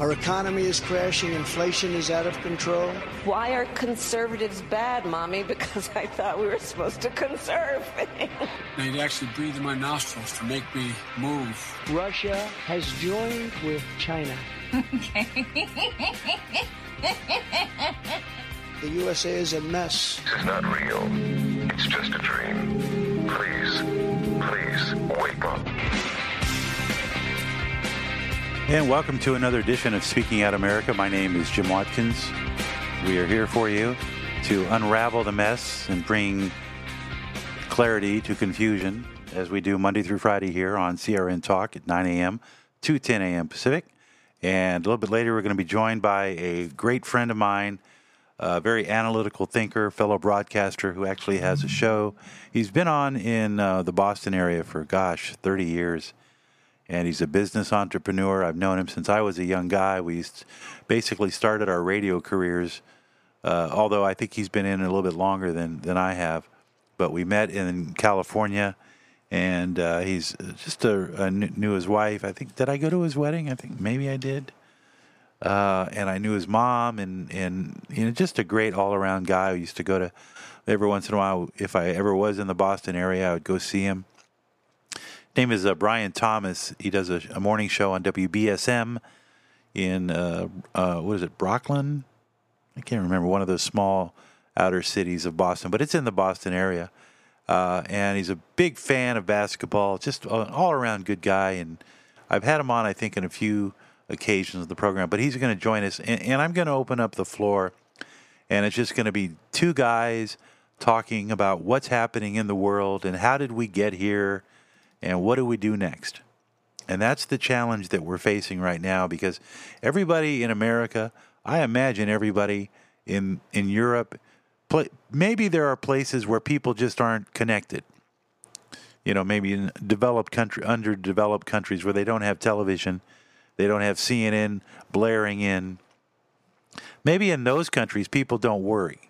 Our economy is crashing. Inflation is out of control. Why are conservatives bad, Mommy? Because I thought we were supposed to conserve. They'd actually breathe in my nostrils to make me move. Russia has joined with China. the USA is a mess. This is not real. It's just a dream. Please, please, wake up. And welcome to another edition of Speaking Out America. My name is Jim Watkins. We are here for you to unravel the mess and bring clarity to confusion as we do Monday through Friday here on CRN Talk at 9 a.m. to 10 a.m. Pacific. And a little bit later, we're going to be joined by a great friend of mine, a very analytical thinker, fellow broadcaster who actually has a show. He's been on in uh, the Boston area for, gosh, 30 years and he's a business entrepreneur. I've known him since I was a young guy. We basically started our radio careers, uh, although I think he's been in a little bit longer than, than I have. But we met in California, and uh, he's just a, a, knew his wife. I think did I go to his wedding? I think maybe I did. Uh, and I knew his mom, and and you know just a great all around guy. who used to go to every once in a while. If I ever was in the Boston area, I would go see him name is uh, Brian Thomas. He does a, a, morning show on WBSM in uh, uh, what is it, Brooklyn? I can't remember one of those small outer cities of Boston, but it's in the Boston area. Uh, and he's a big fan of basketball, just an all-around good guy. And I've had him on, I think, in a few occasions of the program. But he's going to join us, and, and I'm going to open up the floor, and it's just going to be two guys talking about what's happening in the world and how did we get here and what do we do next? And that's the challenge that we're facing right now because everybody in America, I imagine everybody in in Europe, maybe there are places where people just aren't connected. You know, maybe in developed country, underdeveloped countries where they don't have television, they don't have CNN blaring in. Maybe in those countries people don't worry.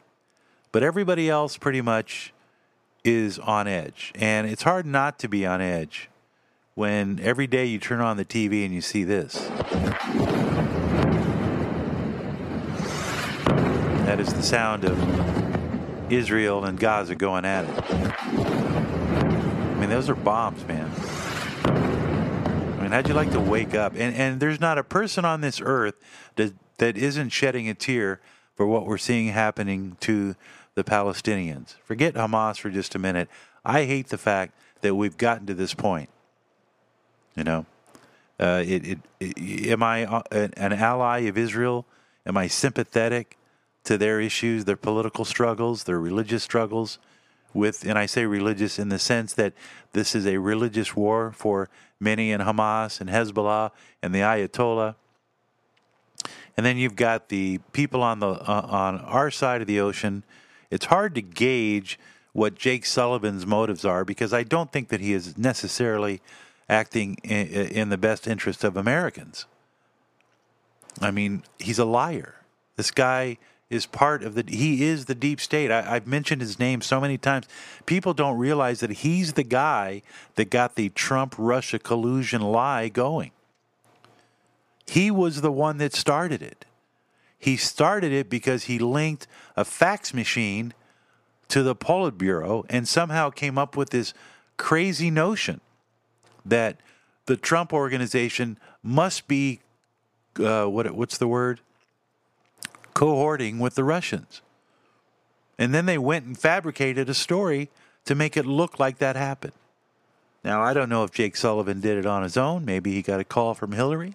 But everybody else pretty much is on edge. And it's hard not to be on edge when every day you turn on the TV and you see this. That is the sound of Israel and Gaza going at it. I mean, those are bombs, man. I mean, how'd you like to wake up? And, and there's not a person on this earth that, that isn't shedding a tear for what we're seeing happening to the Palestinians. Forget Hamas for just a minute. I hate the fact that we've gotten to this point. You know, uh, it, it, it, am I uh, an ally of Israel? Am I sympathetic to their issues, their political struggles, their religious struggles? With and I say religious in the sense that this is a religious war for many in Hamas and Hezbollah and the Ayatollah. And then you've got the people on the uh, on our side of the ocean it's hard to gauge what Jake Sullivan's motives are because I don't think that he is necessarily acting in, in the best interest of Americans. I mean, he's a liar. This guy is part of the he is the deep state I, have mentioned his name so many times people don't realize that he's the guy that got the trump russia collusion lie going he was the one that started it he started it because he linked a fax machine to the Politburo and somehow came up with this crazy notion that the Trump organization must be uh, what what's the word cohorting with the Russians. And then they went and fabricated a story to make it look like that happened. Now, I don't know if Jake Sullivan did it on his own. Maybe he got a call from Hillary.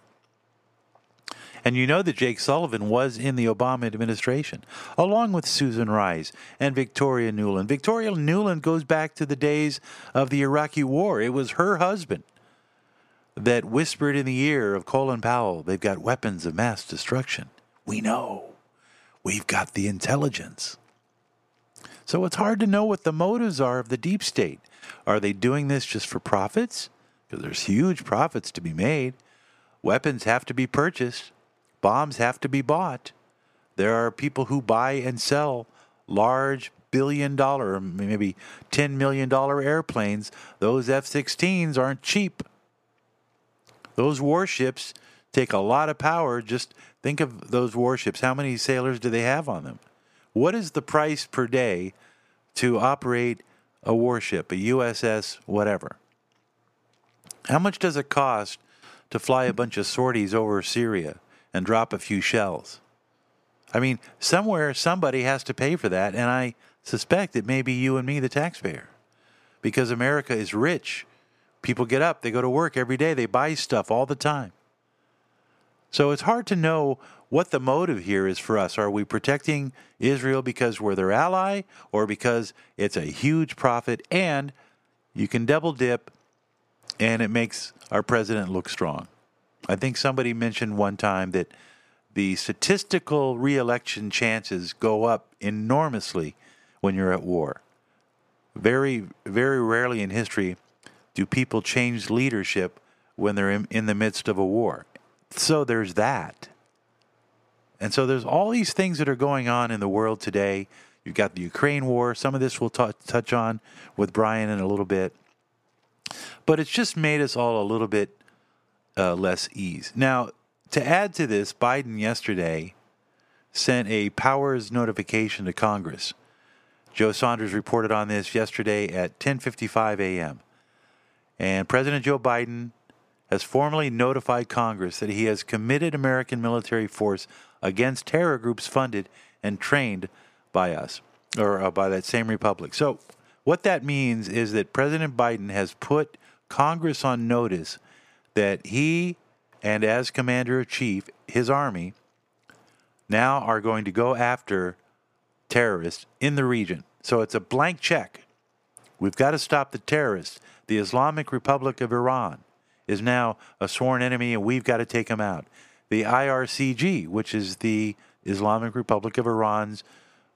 And you know that Jake Sullivan was in the Obama administration, along with Susan Rice and Victoria Nuland. Victoria Nuland goes back to the days of the Iraqi war. It was her husband that whispered in the ear of Colin Powell, they've got weapons of mass destruction. We know. We've got the intelligence. So it's hard to know what the motives are of the deep state. Are they doing this just for profits? Because there's huge profits to be made. Weapons have to be purchased. Bombs have to be bought. There are people who buy and sell large billion dollar, maybe $10 million airplanes. Those F 16s aren't cheap. Those warships take a lot of power. Just think of those warships. How many sailors do they have on them? What is the price per day to operate a warship, a USS, whatever? How much does it cost to fly a bunch of sorties over Syria and drop a few shells? I mean, somewhere somebody has to pay for that, and I suspect it may be you and me, the taxpayer, because America is rich. People get up, they go to work every day, they buy stuff all the time. So it's hard to know what the motive here is for us. Are we protecting Israel because we're their ally or because it's a huge profit and you can double dip and it makes our president look strong? I think somebody mentioned one time that the statistical reelection chances go up enormously when you're at war. Very, very rarely in history do people change leadership when they're in, in the midst of a war. So there's that. And so there's all these things that are going on in the world today. You've got the Ukraine war. Some of this we'll t- touch on with Brian in a little bit. But it's just made us all a little bit uh, less ease. Now, to add to this, Biden yesterday sent a powers notification to Congress. Joe Saunders reported on this yesterday at 10:55 a.m. And President Joe Biden has formally notified Congress that he has committed American military force against terror groups funded and trained by us or uh, by that same republic. So, what that means is that President Biden has put Congress on notice that he and as commander in chief, his army now are going to go after terrorists in the region. So it's a blank check. We've got to stop the terrorists. The Islamic Republic of Iran is now a sworn enemy, and we've got to take them out. The IRCG, which is the Islamic Republic of Iran's,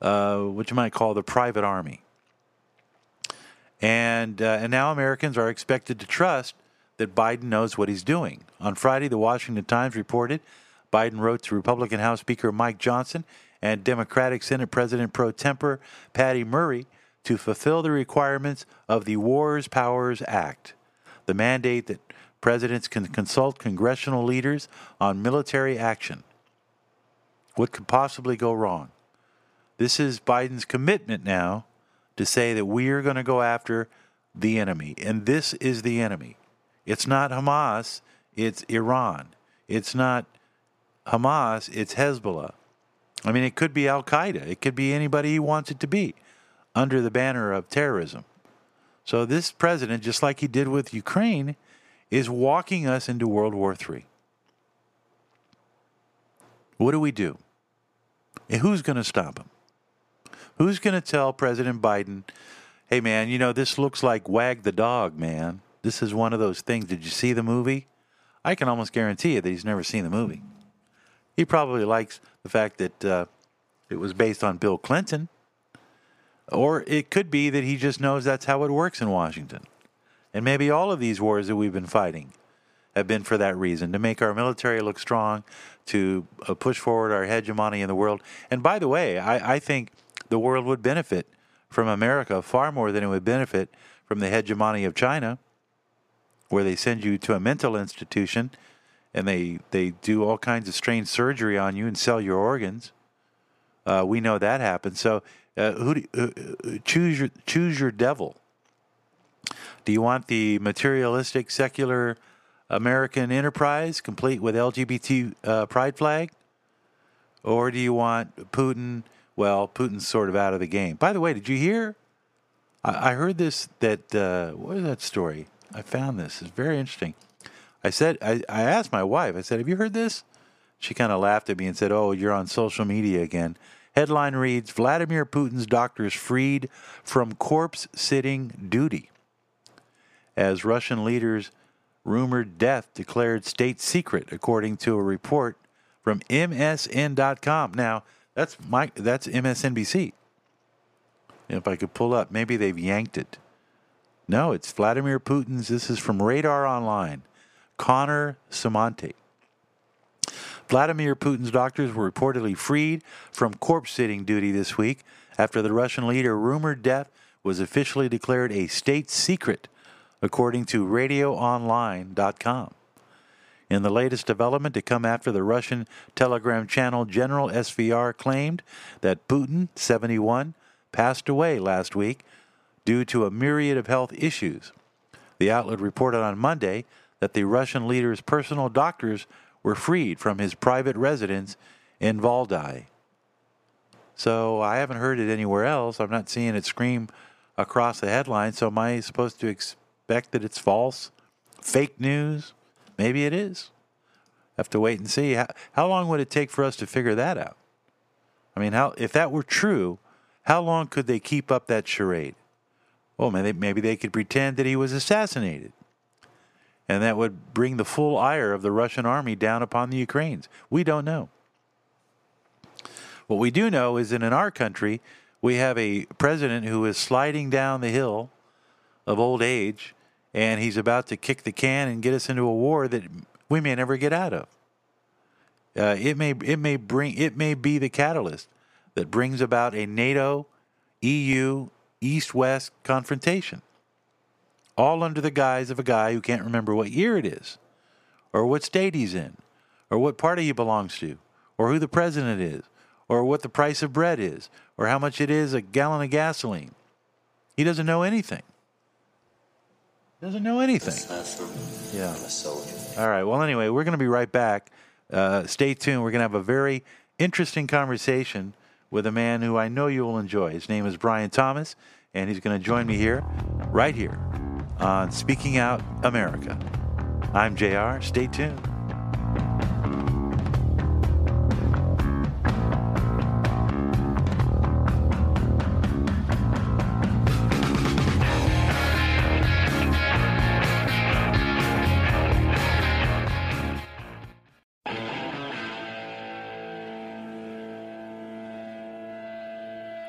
uh, what you might call the private army. And, uh, and now Americans are expected to trust that Biden knows what he's doing. On Friday, the Washington Times reported Biden wrote to Republican House Speaker Mike Johnson and Democratic Senate President pro tempore Patty Murray to fulfill the requirements of the Wars Powers Act, the mandate that presidents can consult congressional leaders on military action. What could possibly go wrong? This is Biden's commitment now to say that we are going to go after the enemy, and this is the enemy. It's not Hamas, it's Iran. It's not Hamas, it's Hezbollah. I mean, it could be Al Qaeda, it could be anybody he wants it to be under the banner of terrorism. So, this president, just like he did with Ukraine, is walking us into World War III. What do we do? And who's going to stop him? Who's going to tell President Biden, hey, man, you know, this looks like Wag the Dog, man? This is one of those things. Did you see the movie? I can almost guarantee you that he's never seen the movie. He probably likes the fact that uh, it was based on Bill Clinton. Or it could be that he just knows that's how it works in Washington. And maybe all of these wars that we've been fighting have been for that reason to make our military look strong, to uh, push forward our hegemony in the world. And by the way, I, I think the world would benefit from America far more than it would benefit from the hegemony of China where they send you to a mental institution and they, they do all kinds of strange surgery on you and sell your organs. Uh, we know that happens. So uh, who do, uh, uh, choose your choose your devil. Do you want the materialistic secular American enterprise complete with LGBT uh, pride flag, or do you want Putin? Well, Putin's sort of out of the game. By the way, did you hear? I, I heard this that uh, what is that story? I found this. It's very interesting. I said, I, I asked my wife, I said, Have you heard this? She kind of laughed at me and said, Oh, you're on social media again. Headline reads Vladimir Putin's doctors freed from corpse sitting duty. As Russian leaders' rumored death declared state secret, according to a report from MSN.com. Now, that's my that's MSNBC. If I could pull up, maybe they've yanked it. No, it's Vladimir Putin's. This is from Radar Online. Connor Samonte. Vladimir Putin's doctors were reportedly freed from corpse sitting duty this week after the Russian leader rumored death was officially declared a state secret, according to RadarOnline.com. In the latest development to come after the Russian telegram channel General SVR claimed that Putin, 71, passed away last week due to a myriad of health issues. The outlet reported on Monday that the Russian leader's personal doctors were freed from his private residence in Valdai. So I haven't heard it anywhere else. I'm not seeing it scream across the headline. So am I supposed to expect that it's false? Fake news? Maybe it is. Have to wait and see. How, how long would it take for us to figure that out? I mean, how if that were true, how long could they keep up that charade? Well, maybe, maybe they could pretend that he was assassinated. And that would bring the full ire of the Russian army down upon the Ukrainians. We don't know. What we do know is that in our country, we have a president who is sliding down the hill of old age, and he's about to kick the can and get us into a war that we may never get out of. Uh, it may it may bring it may be the catalyst that brings about a NATO, EU, East-West confrontation, all under the guise of a guy who can't remember what year it is, or what state he's in, or what party he belongs to, or who the president is, or what the price of bread is, or how much it is a gallon of gasoline. He doesn't know anything. Doesn't know anything. Yeah. All right. Well, anyway, we're going to be right back. Uh, stay tuned. We're going to have a very interesting conversation with a man who I know you will enjoy. His name is Brian Thomas, and he's going to join me here, right here, on Speaking Out America. I'm JR. Stay tuned.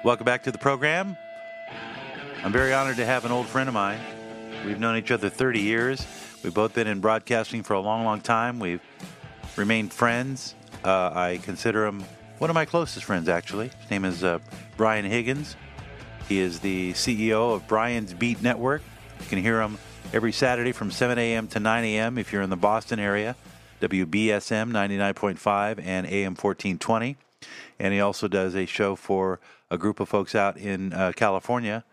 Welcome back to the program. I'm very honored to have an old friend of mine. We've known each other 30 years. We've both been in broadcasting for a long, long time. We've remained friends. Uh, I consider him one of my closest friends, actually. His name is uh, Brian Higgins. He is the CEO of Brian's Beat Network. You can hear him every Saturday from 7 a.m. to 9 a.m. if you're in the Boston area. WBSM 99.5 and AM 1420. And he also does a show for a group of folks out in uh, California,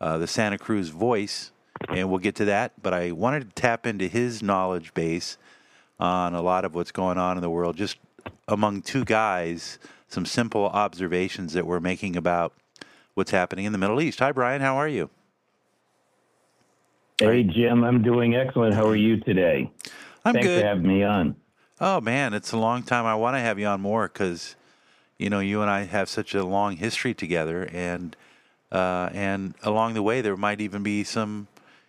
uh, the Santa Cruz Voice, and we'll get to that. But I wanted to tap into his knowledge base on a lot of what's going on in the world, just among two guys, some simple observations that we're making about what's happening in the Middle East. Hi, Brian. How are you? Hey, Jim. I'm doing excellent. How are you today? I'm Thanks good. for having me on. Oh man, it's a long time. I want to have you on more because, you know, you and I have such a long history together, and uh, and along the way there might even be some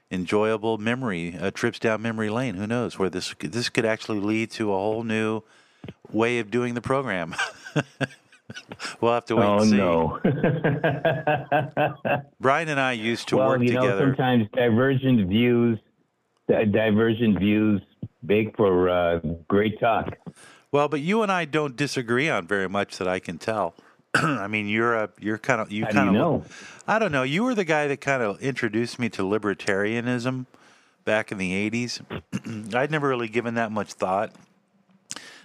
enjoyable memory uh, trips down memory lane. Who knows where this this could actually lead to a whole new way of doing the program. we'll have to wait oh and see. no. Brian and I used to well, work you know, together. sometimes divergent views, divergent views make for uh, great talk. Well, but you and I don't disagree on very much that I can tell. I mean, you're a you're kind of you How do kind you of know? I don't know. You were the guy that kind of introduced me to libertarianism back in the '80s. I'd never really given that much thought,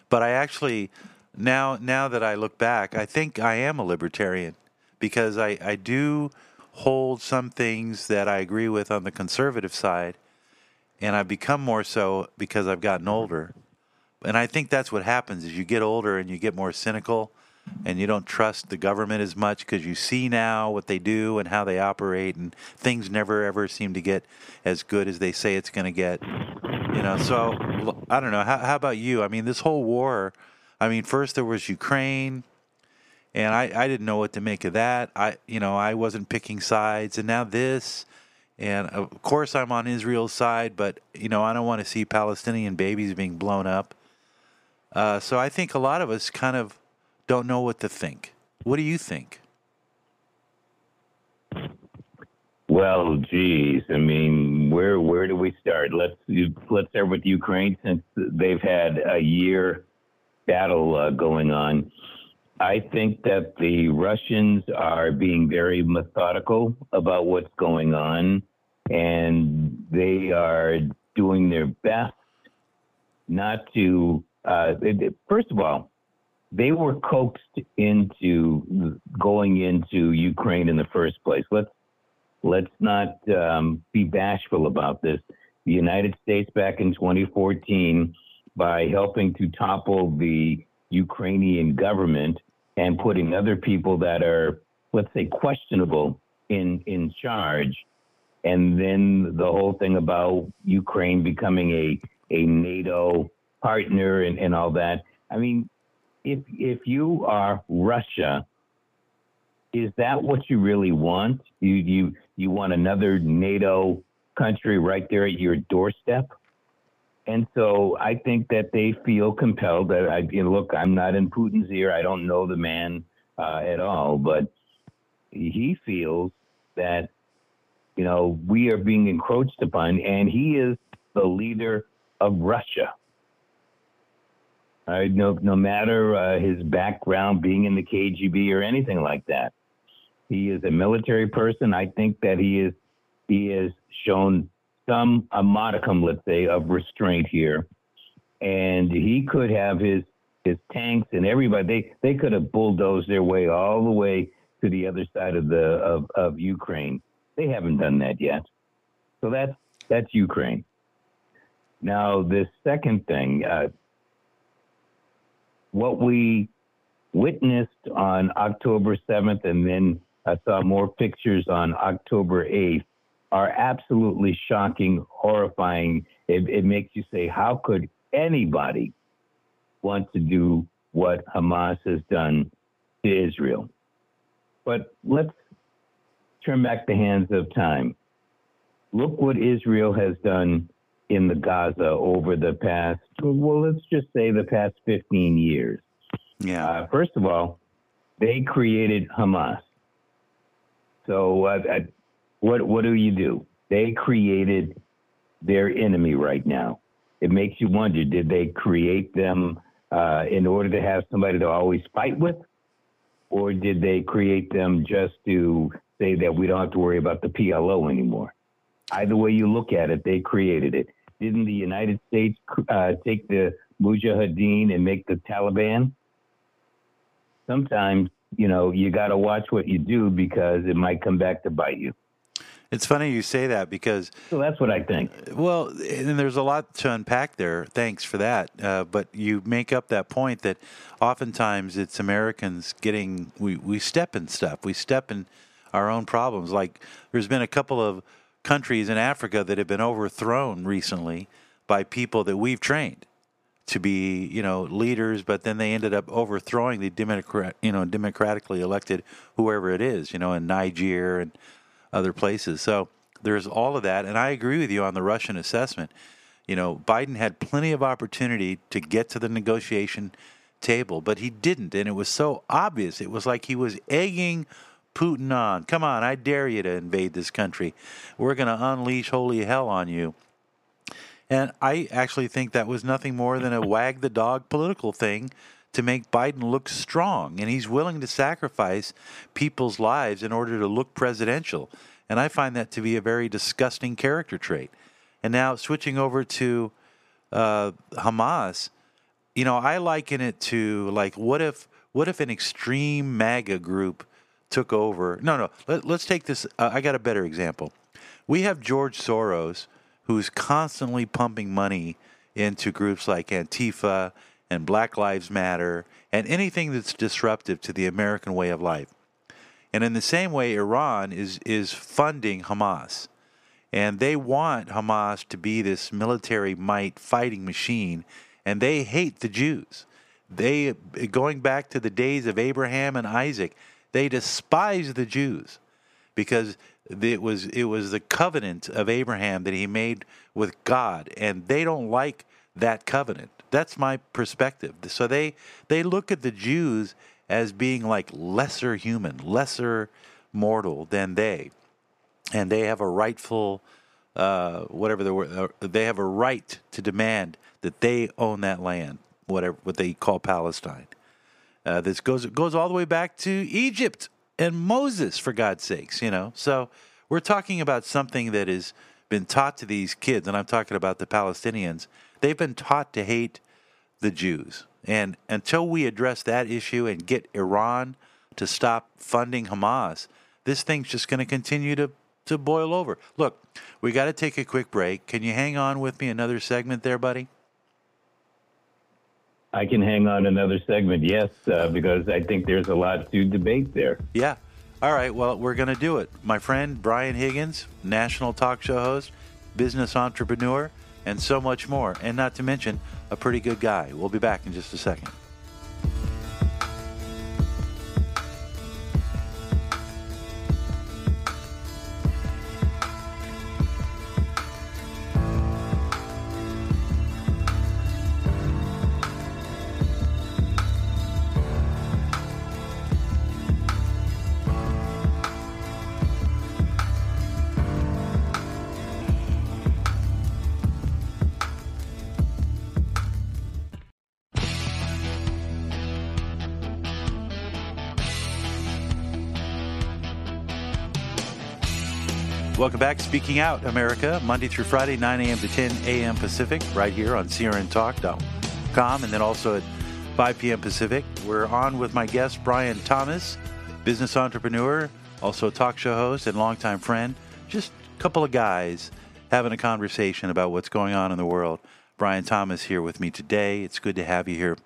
but I actually now now that I look back, I think I am a libertarian because I I do hold some things that I agree with on the conservative side, and I've become more so because I've gotten older. And I think that's what happens is you get older and you get more cynical and you don't trust the government as much because you see now what they do and how they operate and things never ever seem to get as good as they say it's going to get you know? So I don't know how, how about you? I mean this whole war i mean first there was ukraine and I, I didn't know what to make of that. I you know i wasn't picking sides and now this and of course i'm on israel's side but you know i don't want to see palestinian babies being blown up uh, so i think a lot of us kind of don't know what to think. What do you think? Well, geez, I mean, where where do we start? Let's let's start with Ukraine since they've had a year battle uh, going on. I think that the Russians are being very methodical about what's going on, and they are doing their best not to. Uh, first of all, they were coaxed into going into Ukraine in the first place. Let's let's not um, be bashful about this. The United States back in 2014, by helping to topple the Ukrainian government and putting other people that are, let's say, questionable in in charge, and then the whole thing about Ukraine becoming a a NATO partner and, and all that. I mean, if if you are Russia, is that what you really want? You you you want another NATO country right there at your doorstep? And so I think that they feel compelled that I you know, look. I'm not in Putin's ear. I don't know the man uh, at all, but he feels that you know we are being encroached upon, and he is the leader of Russia. Uh, no, no matter uh, his background being in the KGB or anything like that, he is a military person. I think that he is he has shown some a modicum, let's say, of restraint here, and he could have his his tanks and everybody. They they could have bulldozed their way all the way to the other side of the of, of Ukraine. They haven't done that yet. So that's that's Ukraine. Now the second thing, uh, what we witnessed on October 7th, and then I saw more pictures on October 8th, are absolutely shocking, horrifying. It, it makes you say, how could anybody want to do what Hamas has done to Israel? But let's turn back the hands of time. Look what Israel has done in the Gaza over the past, well, let's just say the past 15 years. Yeah. Uh, first of all, they created Hamas. So uh, uh, what what do you do? They created their enemy right now. It makes you wonder: Did they create them uh, in order to have somebody to always fight with, or did they create them just to say that we don't have to worry about the PLO anymore? Either way you look at it, they created it. Didn't the United States uh, take the Mujahideen and make the Taliban? Sometimes, you know, you got to watch what you do because it might come back to bite you. It's funny you say that because. So that's what I think. Well, and there's a lot to unpack there. Thanks for that. Uh, but you make up that point that oftentimes it's Americans getting, we, we step in stuff. We step in our own problems. Like there's been a couple of countries in Africa that have been overthrown recently by people that we've trained to be, you know, leaders, but then they ended up overthrowing the democrat, you know, democratically elected whoever it is, you know, in Niger and other places. So there's all of that, and I agree with you on the Russian assessment. You know, Biden had plenty of opportunity to get to the negotiation table, but he didn't, and it was so obvious. It was like he was egging Putin on. Come on, I dare you to invade this country. We're going to unleash holy hell on you. And I actually think that was nothing more than a wag the dog political thing to make Biden look strong. And he's willing to sacrifice people's lives in order to look presidential. And I find that to be a very disgusting character trait. And now switching over to uh, Hamas, you know, I liken it to like, what if, what if an extreme MAGA group took over. No, no. Let, us take this. Uh, I got a better example. We have George Soros, who's constantly pumping money into groups like Antifa and Black Lives Matter and anything that's disruptive to the American way of life. And in the same way, Iran is is funding Hamas, and they want Hamas to be this military might fighting machine, and they hate the Jews. They going back to the days of Abraham and Isaac they despise the Jews because it was it was the covenant of Abraham that he made with God, and they don't like that covenant. That's my perspective. So they they look at the Jews as being like lesser human, lesser mortal than they, and they have a rightful uh, whatever the word uh, they have a right to demand that they own that land, whatever what they call Palestine. Uh, this goes goes all the way back to Egypt and Moses, for God's sakes, you know. So we're talking about something that has been taught to these kids, and I'm talking about the Palestinians, they've been taught to hate the Jews. And until we address that issue and get Iran to stop funding Hamas, this thing's just going to continue to, to boil over. Look, we got to take a quick break. Can you hang on with me another segment there, buddy? I can hang on another segment, yes, uh, because I think there's a lot to debate there. Yeah. All right. Well, we're going to do it. My friend Brian Higgins, national talk show host, business entrepreneur, and so much more. And not to mention, a pretty good guy. We'll be back in just a second. Speaking Out America, Monday through Friday, 9 a.m. to 10 a.m. Pacific, right here on CRNTalk.com, and then also at 5 p.m. Pacific. We're on with my guest, Brian Thomas, business entrepreneur, also a talk show host and longtime friend. Just a couple of guys having a conversation about what's going on in the world. Brian Thomas here with me today. It's good to have you here.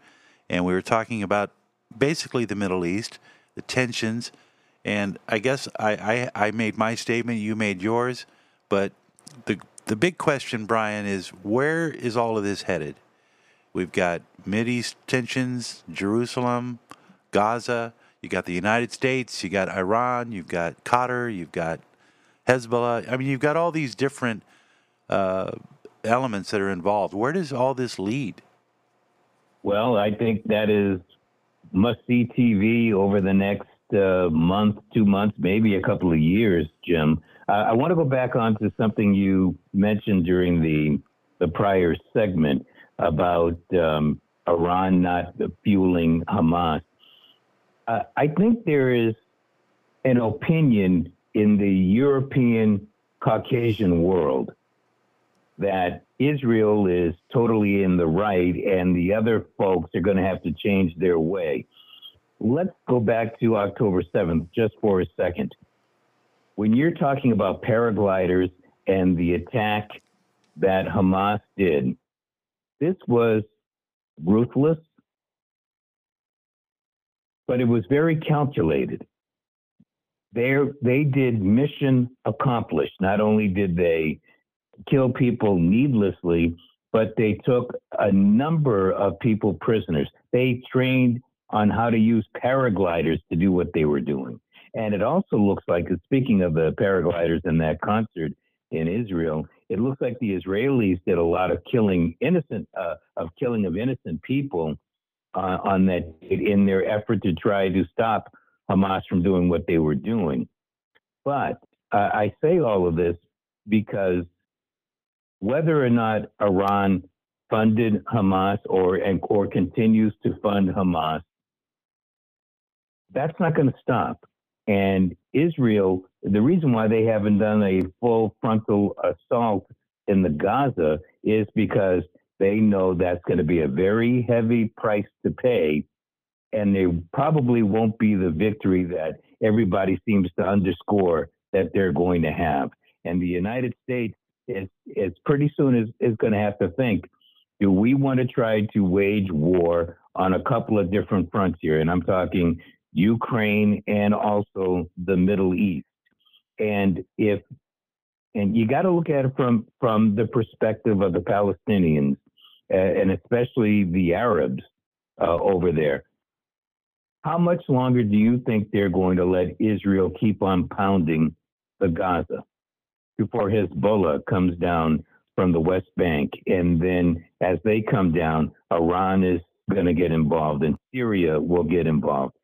And we were talking about basically the Middle East, the tensions and I guess I, I, I made my statement, you made yours, but the the big question, Brian, is where is all of this headed? We've got East tensions, Jerusalem, Gaza. You got the United States. You got Iran. You've got Qatar. You've got Hezbollah. I mean, you've got all these different uh, elements that are involved. Where does all this lead? Well, I think that is must see TV over the next uh, month, two months, maybe a couple of years, Jim. Uh, I want to go back on to something you mentioned during the the prior segment about um, Iran not fueling Hamas. Uh, I think there is an opinion in the European Caucasian world that Israel is totally in the right and the other folks are going to have to change their way let's go back to October 7th just for a second. When you're talking about paragliders and the attack that Hamas did, this was ruthless, but it was very calculated. They they did mission accomplished. Not only did they kill people needlessly, but they took a number of people prisoners. They trained on how to use paragliders to do what they were doing. And it also looks like, speaking of the paragliders in that concert in Israel, it looks like the Israelis did a lot of killing innocent, uh, of killing of innocent people uh, on that in their effort to try to stop Hamas from doing what they were doing. But uh, I say all of this because whether or not Iran funded Hamas or and or continues to fund Hamas, that's not going to stop. And Israel, the reason why they haven't done a full frontal assault in the Gaza is because they know that's going to be a very heavy price to pay. And they probably won't be the victory that everybody seems to underscore that they're going to have. And the United States is, is pretty soon is, is going to have to think do we want to try to wage war on a couple of different fronts here? And I'm talking Ukraine, and also the Middle East. And if and you got to look at it from from the perspective of the Palestinians uh, and especially the Arabs uh, over there. How much longer do you think they're going to let Israel keep on pounding the Gaza before Hezbollah comes down from the West Bank? And then as they come down, Iran is going to get involved and Syria will get involved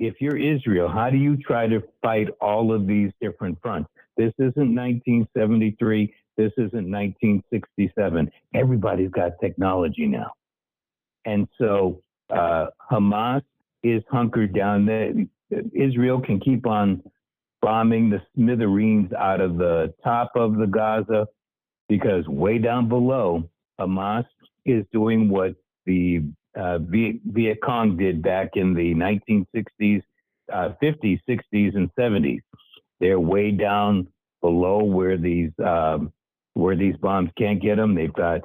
if you're Israel, how do you try to fight all of these different fronts? This isn't 1973. This isn't 1967. Everybody's got technology now. And so uh, Hamas is hunkered down. There. Israel can keep on bombing the smithereens out of the top of the Gaza because way down below, Hamas is doing what the uh, Viet, Viet Cong did back in the 1960s, uh, 50s, 60s, and 70s. They're way down below where these um, where these bombs can't get them. They've got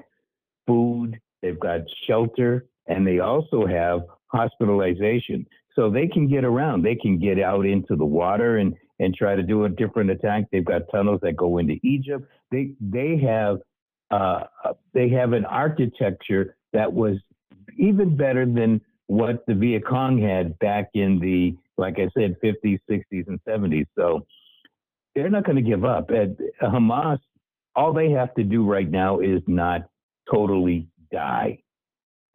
food, they've got shelter, and they also have hospitalization. So they can get around. They can get out into the water and and try to do a different attack. They've got tunnels that go into Egypt. They they have uh, they have an architecture that was even better than what the Viet Cong had back in the like I said 50s, 60s, and 70s. So they're not going to give up. At Hamas, all they have to do right now is not totally die,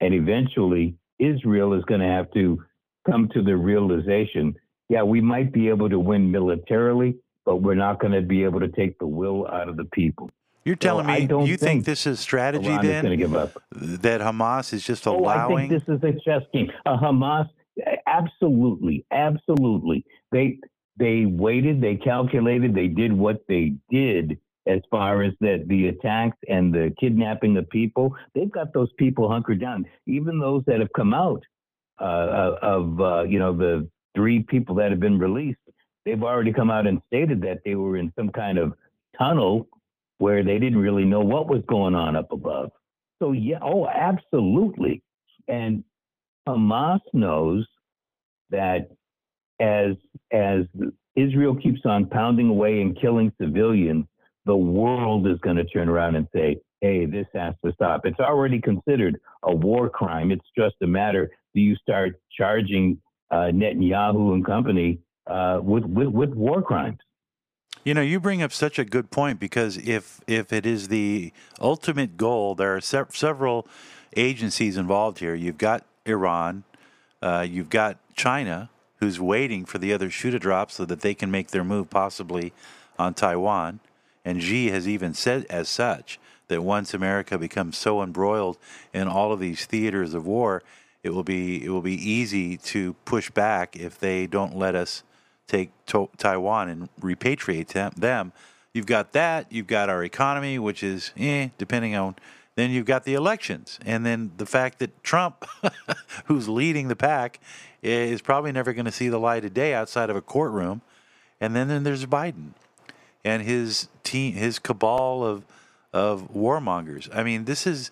and eventually Israel is going to have to come to the realization yeah, we might be able to win militarily, but we're not going to be able to take the will out of the people. You're telling So me you think, think this is strategy Iran is then? going to give up. That Hamas is just allowing. Oh. I think this is a chess game. A Hamas, absolutely, absolutely. They they waited, they calculated, they did what they did as far as that the attacks and the kidnapping of people. They've got those people hunkered down. Even those that have come out uh, of uh, you know the three people that have been released, they've already come out and stated that they were in some kind of tunnel where they didn't really know what was going on up above. So yeah, oh, absolutely. And Hamas knows that as as Israel keeps on pounding away and killing civilians, the world is going to turn around and say, "Hey, this has to stop." It's already considered a war crime. It's just a matter: do you start charging uh, Netanyahu and company uh, with, with with war crimes? You know, you bring up such a good point because if if it is the ultimate goal, there are se- several agencies involved here. You've got Iran, uh, you've got China, who's waiting for the other shoe to drop so that they can make their move possibly on Taiwan, and Xi has even said as such that once America becomes so embroiled in all of these theaters of war, it will be it will be easy to push back if they don't let us take to- Taiwan and repatriate them, them. You've got that. You've got our economy, which is eh, depending on. Then you've got the elections, and then the fact that Trump, who's leading the pack, is probably never going to see the light of day outside of a courtroom. And then, then there's Biden and his team, his cabal of of warmongers. I mean, this is.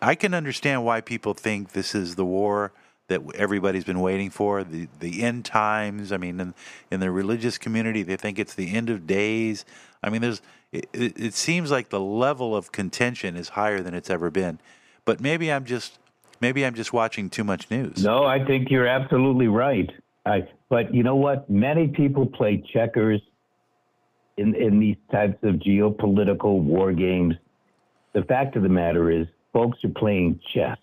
I can understand why people think this is the war that everybody's been waiting for the the end times. I mean, in, in the religious community, they think it's the end of days. I mean, there's it, it, seems like the level of contention is higher than it's ever been. But maybe I'm just maybe I'm just watching too much news. No, I think you're absolutely right. I, but you know what? Many people play checkers in in these types of geopolitical war games. The fact of the matter is, folks are playing chess.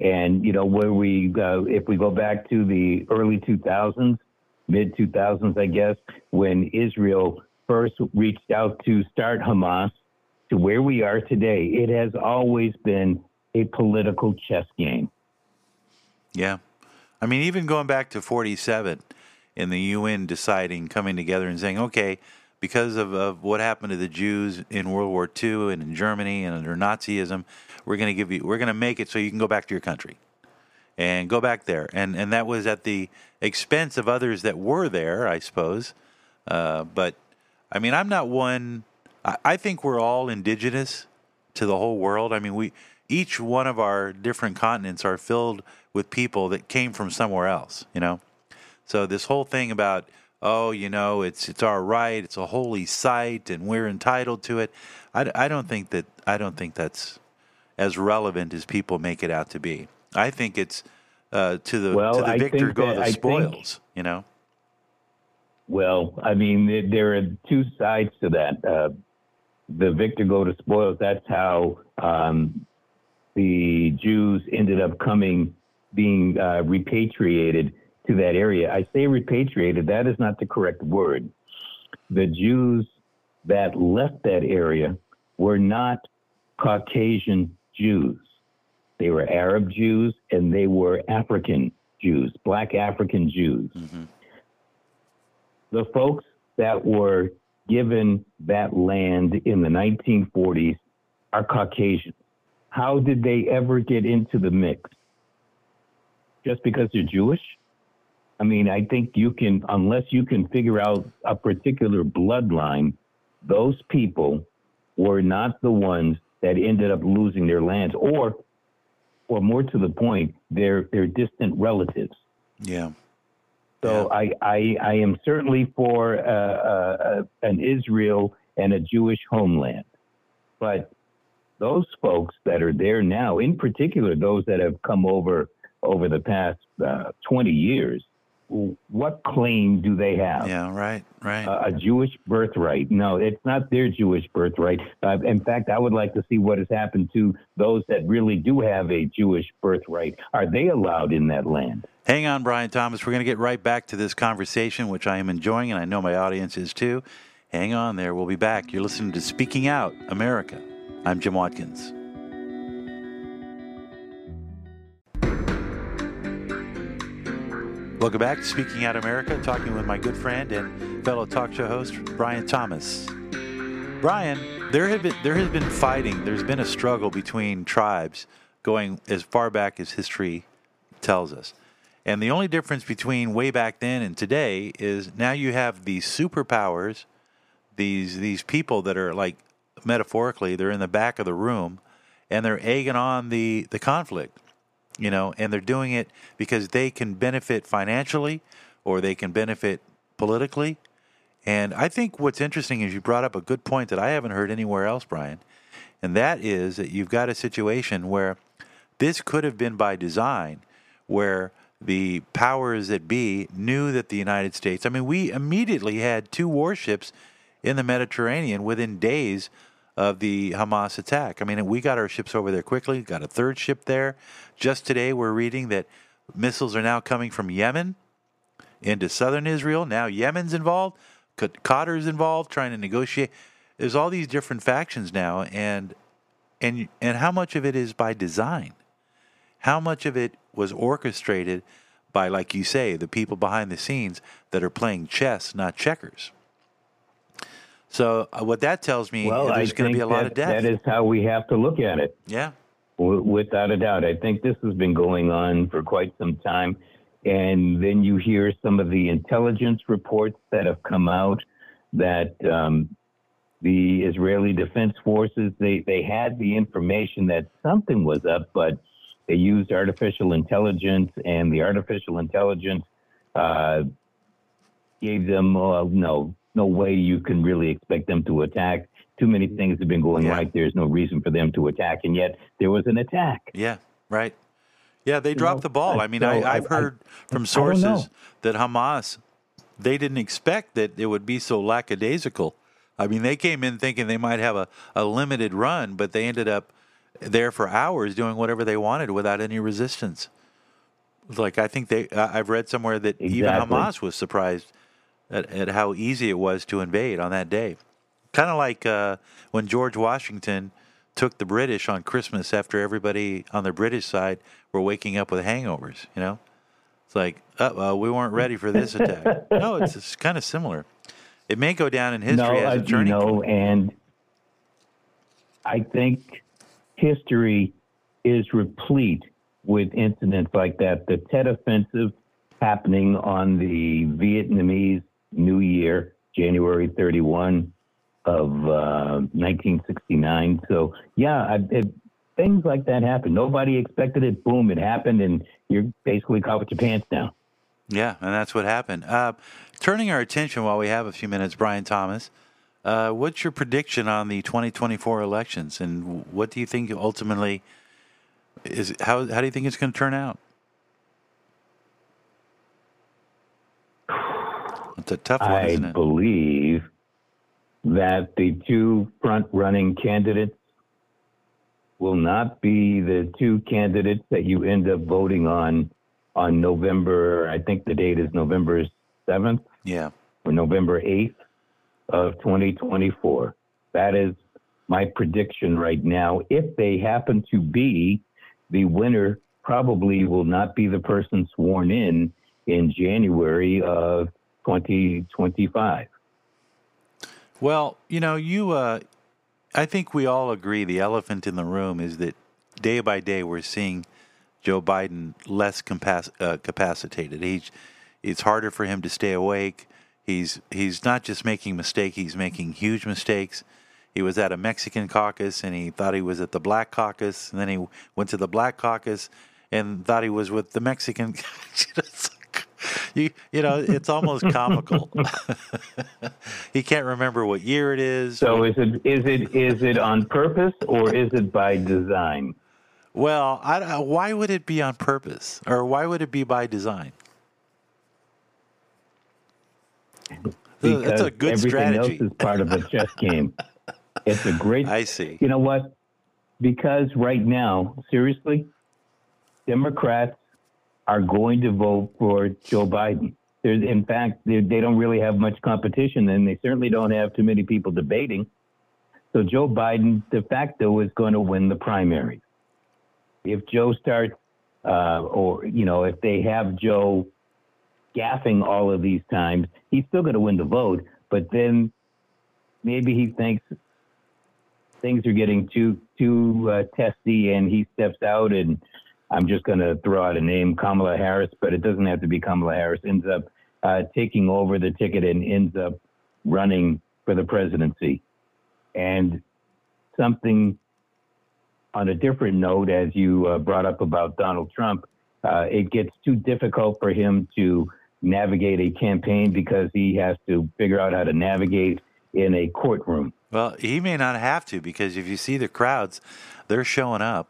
And you know where we, uh, if we go back to the early 2000s, mid 2000s, I guess, when Israel first reached out to start Hamas, to where we are today, it has always been a political chess game. Yeah. I mean, even going back to 47 and the UN deciding, coming together and saying, okay, because of, of what happened to the Jews in World War II and in Germany and under Nazism, we're going to give you, we're going to make it so you can go back to your country and go back there. And, and that was at the expense of others that were there, I suppose. Uh, but I mean, I'm not one, I, I think we're all indigenous to the whole world. I mean, we, each one of our different continents are filled with people that came from somewhere else, you know? So this whole thing about, oh, you know, it's it's our right, it's a holy site, and we're entitled to it. I, I don't think that I don't think that's as relevant as people make it out to be. I think it's uh, to the Well, to the I victor go the I think- spoils. You know, Well, I mean, there- there are two sides to that. Uh, the victor go to spoils. That's how um, the Jews ended up coming, being uh, repatriated to that area. I say repatriated. That is not the correct word. The Jews that left that area were not Caucasian Jews. They were Arab Jews and they were African Jews, Black African Jews mm-hmm. the folks that were given that land in the 1940s are Caucasian. how did they ever get into the mix? Just because they're Jewish? I mean, I think you can, unless you can figure out a particular bloodline, those people were not the ones that ended up losing their lands, or, or more to the point, they're they're distant relatives. Yeah. So I, I I am certainly for uh, uh, an Israel and a Jewish homeland, but those folks that are there now, in particular those that have come over over the past uh, 20 years, what claim do they have? Yeah, right, right. Uh, a Jewish birthright? No, it's not their Jewish birthright. Uh, in fact, I would like to see what has happened to those that really do have a Jewish birthright. Are they allowed in that land? Hang on, Brian Thomas. We're going to get right back to this conversation, which I am enjoying, and I know my audience is too. Hang on there. We'll be back. You're listening to Speaking Out America. I'm Jim Watkins. Welcome back to Speaking Out America, talking with my good friend and fellow talk show host, Brian Thomas. Brian, there have been there has been fighting. There's been a struggle between tribes going as far back as history tells us. And the only difference between way back then and today is now you have these superpowers, these these people that are like metaphorically, they're in the back of the room and they're egging on the, the conflict, you know, and they're doing it because they can benefit financially or they can benefit politically. And I think what's interesting is you brought up a good point that I haven't heard anywhere else, Brian, and that is that you've got a situation where this could have been by design, where the powers that be knew that the United States, I mean, we immediately had two warships in the Mediterranean within days of the Hamas attack. I mean, we got our ships over there quickly, got a third ship there. Just today, we're reading that missiles are now coming from Yemen into southern Israel. Now Yemen's involved, Qatar's involved, trying to negotiate. There's all these different factions now, and and and how much of it is by design? How much of it was orchestrated by, like you say, the people behind the scenes that are playing chess, not checkers? So uh, what that tells me well, there's going to be a lot that, of death. That is how we have to look at it. Yeah. W- without a doubt. I think this has been going on for quite some time. And then you hear some of the intelligence reports that have come out that um, the Israeli Defense Forces, they, they had the information that something was up, but they used artificial intelligence, and the artificial intelligence uh, gave them, uh, no, no way you can really expect them to attack. Too many things have been going Yeah. right. There's no reason for them to attack, and yet there was an attack. Yeah, right. Yeah, they dropped know, the ball. I mean, so I, I- I've I- heard from I don't sources that Hamas, they didn't expect that it would be so lackadaisical. I mean, they came in thinking they might have a, a limited run, but they ended up there for hours doing whatever they wanted without any resistance. Like I think they, I- I've read somewhere that even Hamas was surprised at, at how easy it was to invade on that day. Kind of like uh, when George Washington took the British on Christmas after everybody on the British side were waking up with hangovers. You know, it's like, uh, uh, we weren't ready for this attack. no, it's, it's kind of similar. It may go down in history no, as a turning no, point. and I think history is replete with incidents like that. The Tet Offensive happening on the Vietnamese New Year, January 31 of uh, 1969. So, yeah, I, it, things like that happen. Nobody expected it. Boom, it happened, and you're basically caught with your pants down. Yeah, and that's what happened. Uh, turning our attention while we have a few minutes, Brian Thomas, uh, what's your prediction on the 2024 elections, and what do you think ultimately is? How how do you think it's going to turn out? It's a tough one, I isn't it? believe that the two front running candidates will not be the two candidates that you end up voting on on November, I think the date is November 7th Yeah, or November 8th of 2024. That is my prediction right now. If they happen to be the winner, probably will not be the person sworn in in January of 2025. Well, you know, you. Uh, I think we all agree the elephant in the room is that day by day we're seeing Joe Biden less capac- uh, capacitated. He's it's harder for him to stay awake. He's he's not just making mistakes; he's making huge mistakes. He was at a Mexican caucus and he thought he was at the Black caucus, and then he went to the Black caucus and thought he was with the Mexican. you you know, it's almost comical. he can't remember what year it is. So is it is it is it on purpose or is it by design? Well, I, why would it be on purpose, or why would it be by design? Because That's a good everything strategy. else is part of a chess game. It's a great. I see. You know what? Because right now, seriously, Democrats are going to vote for Joe Biden. There's, in fact, they, don't really have much competition, and they certainly don't have too many people debating. So Joe Biden, de facto, is going to win the primary. If Joe starts, uh, or you know, if they have Joe gaffing all of these times, he's still going to win the vote. But then maybe he thinks things are getting too too uh, testy, and he steps out. And I'm just going to throw out a name, Kamala Harris, but it doesn't have to be Kamala Harris. Ends up uh, taking over the ticket and ends up running for the presidency. And something on a different note, as you uh, brought up about Donald Trump, uh, it gets too difficult for him to navigate a campaign because he has to figure out how to navigate in a courtroom. Well, he may not have to because if you see the crowds, they're showing up,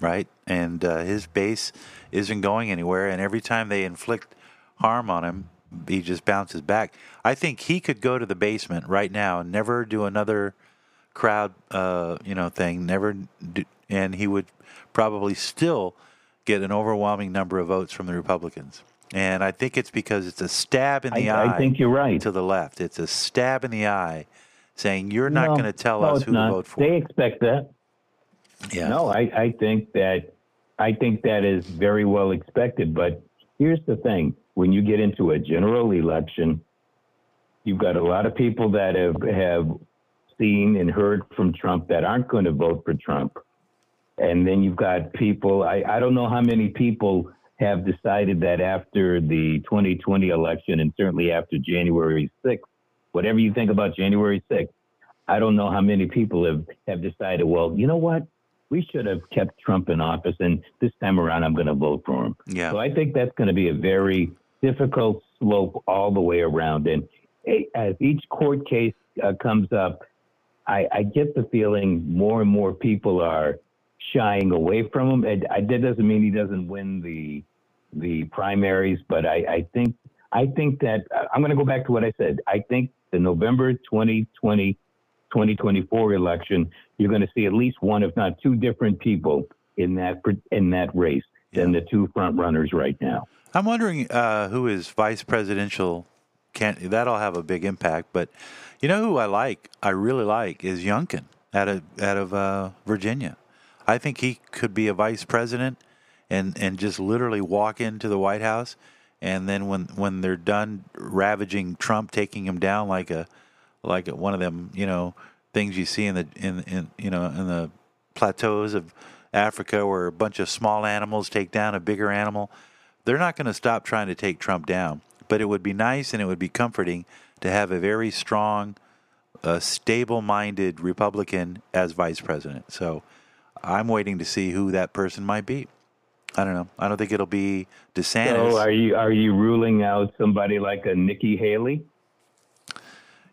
right? And uh, his base isn't going anywhere. And every time they inflict harm on him, he just bounces back. I think he could go to the basement right now and never do another crowd, uh, you know, thing. Never, do, and he would probably still get an overwhelming number of votes from the Republicans. And I think it's because it's a stab in the I, eye I think you're right. to the left. It's a stab in the eye saying you're not going to tell no, us who not. to vote for. They expect that. Yeah. No, I, I think that I think that is very well expected. But here's the thing: when you get into a general election, you've got a lot of people that have have seen and heard from Trump that aren't going to vote for Trump, and then you've got people. I, I don't know how many people have decided that after the 2020 election, and certainly after January 6th, whatever you think about January 6th, I don't know how many people have, have decided, well, you know what? We should have kept Trump in office, and this time around, I'm going to vote for him. Yeah. So I think that's going to be a very difficult slope all the way around. And as each court case uh, comes up, I, I get the feeling more and more people are shying away from him. And I, that doesn't mean he doesn't win the the primaries, but I, I think I think that I'm going to go back to what I said. I think the November 2020 2024 election, you're going to see at least one, if not two, different people in that in that race than the two front runners right now. I'm wondering uh, who is vice presidential. Can that'll have a big impact? But you know who I like? I really like is Youngkin out of out of uh, Virginia. I think he could be a vice president and and just literally walk into the White House, and then when when they're done ravaging Trump, taking him down like a like one of them, you know, things you see in the in in you know in the plateaus of Africa where a bunch of small animals take down a bigger animal. They're not going to stop trying to take Trump down, but it would be nice and it would be comforting to have a very strong, uh, stable-minded Republican as vice president. So I'm waiting to see who that person might be. I don't know. I don't think it'll be DeSantis. So are you are you ruling out somebody like a Nikki Haley?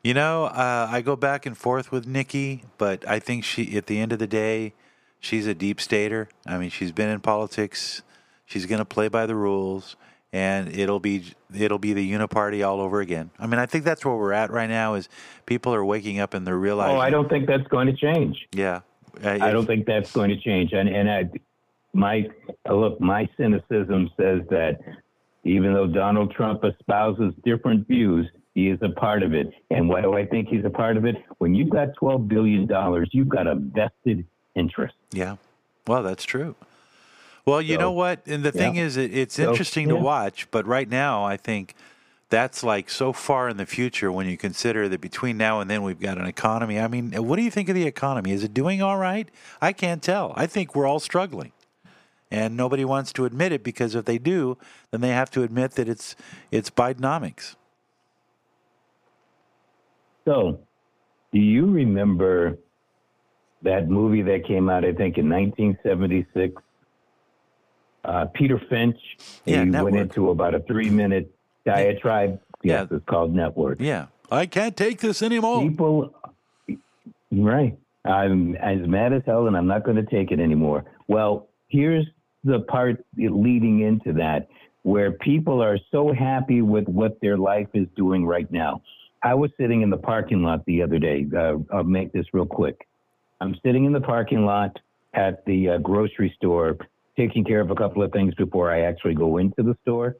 You know, uh, I go back and forth with Nikki, but I think she, at the end of the day, she's a deep stater. I mean, she's been in politics. She's going to play by the rules, and it'll be it'll be the uniparty all over again. I mean, I think that's where we're at right now. Is people are waking up and they're realizing. Oh, I don't think that's going to change. Yeah, uh, I don't think that's going to change. And and I, my look, my cynicism says that even though Donald Trump espouses different views, he is a part of it. And why do I think he's a part of it? When you've got twelve billion dollars, you've got a vested interest. Yeah. Well, that's true. Well, you So, know what? And the thing yeah. is, it, it's So, interesting to watch, but right now, I think that's like so far in the future when you consider that between now and then we've got an economy. I mean, what do you think of the economy? Is it doing all right? I can't tell. I think we're all struggling. And nobody wants to admit it because if they do, then they have to admit that it's it's Bidenomics. So, do you remember that movie that came out, I think, in 1976? Uh, Peter Finch. Yeah, he Network. went into about a three-minute diatribe. Yeah. Yes, it's called Network. Yeah. I can't take this anymore. People, right? I'm as mad as hell, and I'm not going to take it anymore. Well, here's the part leading into that, where people are so happy with what their life is doing right now. I was sitting in the parking lot the other day. Uh, I'll make this real quick. I'm sitting in the parking lot at the uh, grocery store, taking care of a couple of things before I actually go into the store.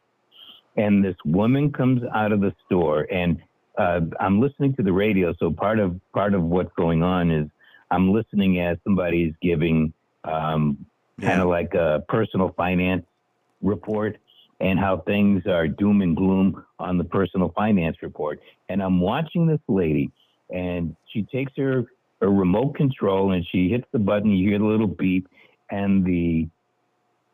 And this woman comes out of the store, and uh, I'm listening to the radio. So part of part of what's going on is I'm listening as somebody's giving um, kind of like a personal finance report and how things are doom and gloom on the personal finance report. And I'm watching this lady, and she takes her, her remote control and she hits the button. You hear the little beep, and the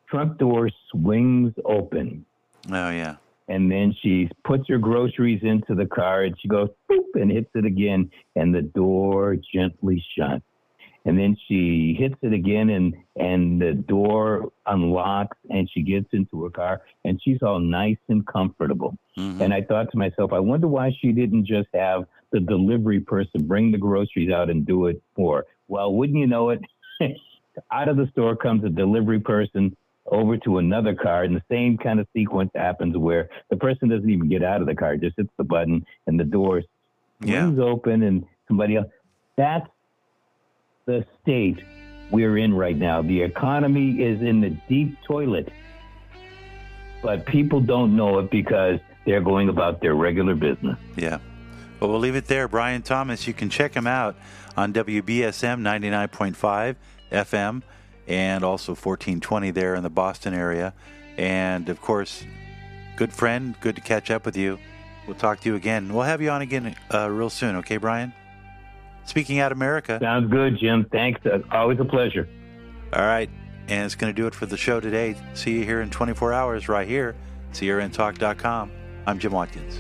truck door swings open. Oh yeah. And then she puts her groceries into the car and she goes boop and hits it again, and the door gently shuts. And then she hits it again, and and the door unlocks, and she gets into her car, and she's all nice and comfortable. Mhm. And I thought to myself, I wonder why she didn't just have the delivery person bring the groceries out and do it for. her. Well, wouldn't you know it? out of the store comes a delivery person over to another car, and the same kind of sequence happens where the person doesn't even get out of the car, just hits the button, and the door Yeah. swings open, and somebody else. That's the state we're in right now. The economy is in the deep toilet, but people don't know it because they're going about their regular business. Yeah. Well, we'll leave it there. Brian Thomas, you can check him out on WBSM 99.5 FM and also 1420 there in the Boston area. And of course, good friend, good to catch up with you. We'll talk to you again. We'll have you on again uh, real soon, okay, Brian? Speaking out America. Sounds good, Jim. Thanks. Uh, Always a pleasure. All right. And it's going to do it for the show today. See you here in 24 hours right here. At CRNTalk.com. I'm Jim Watkins.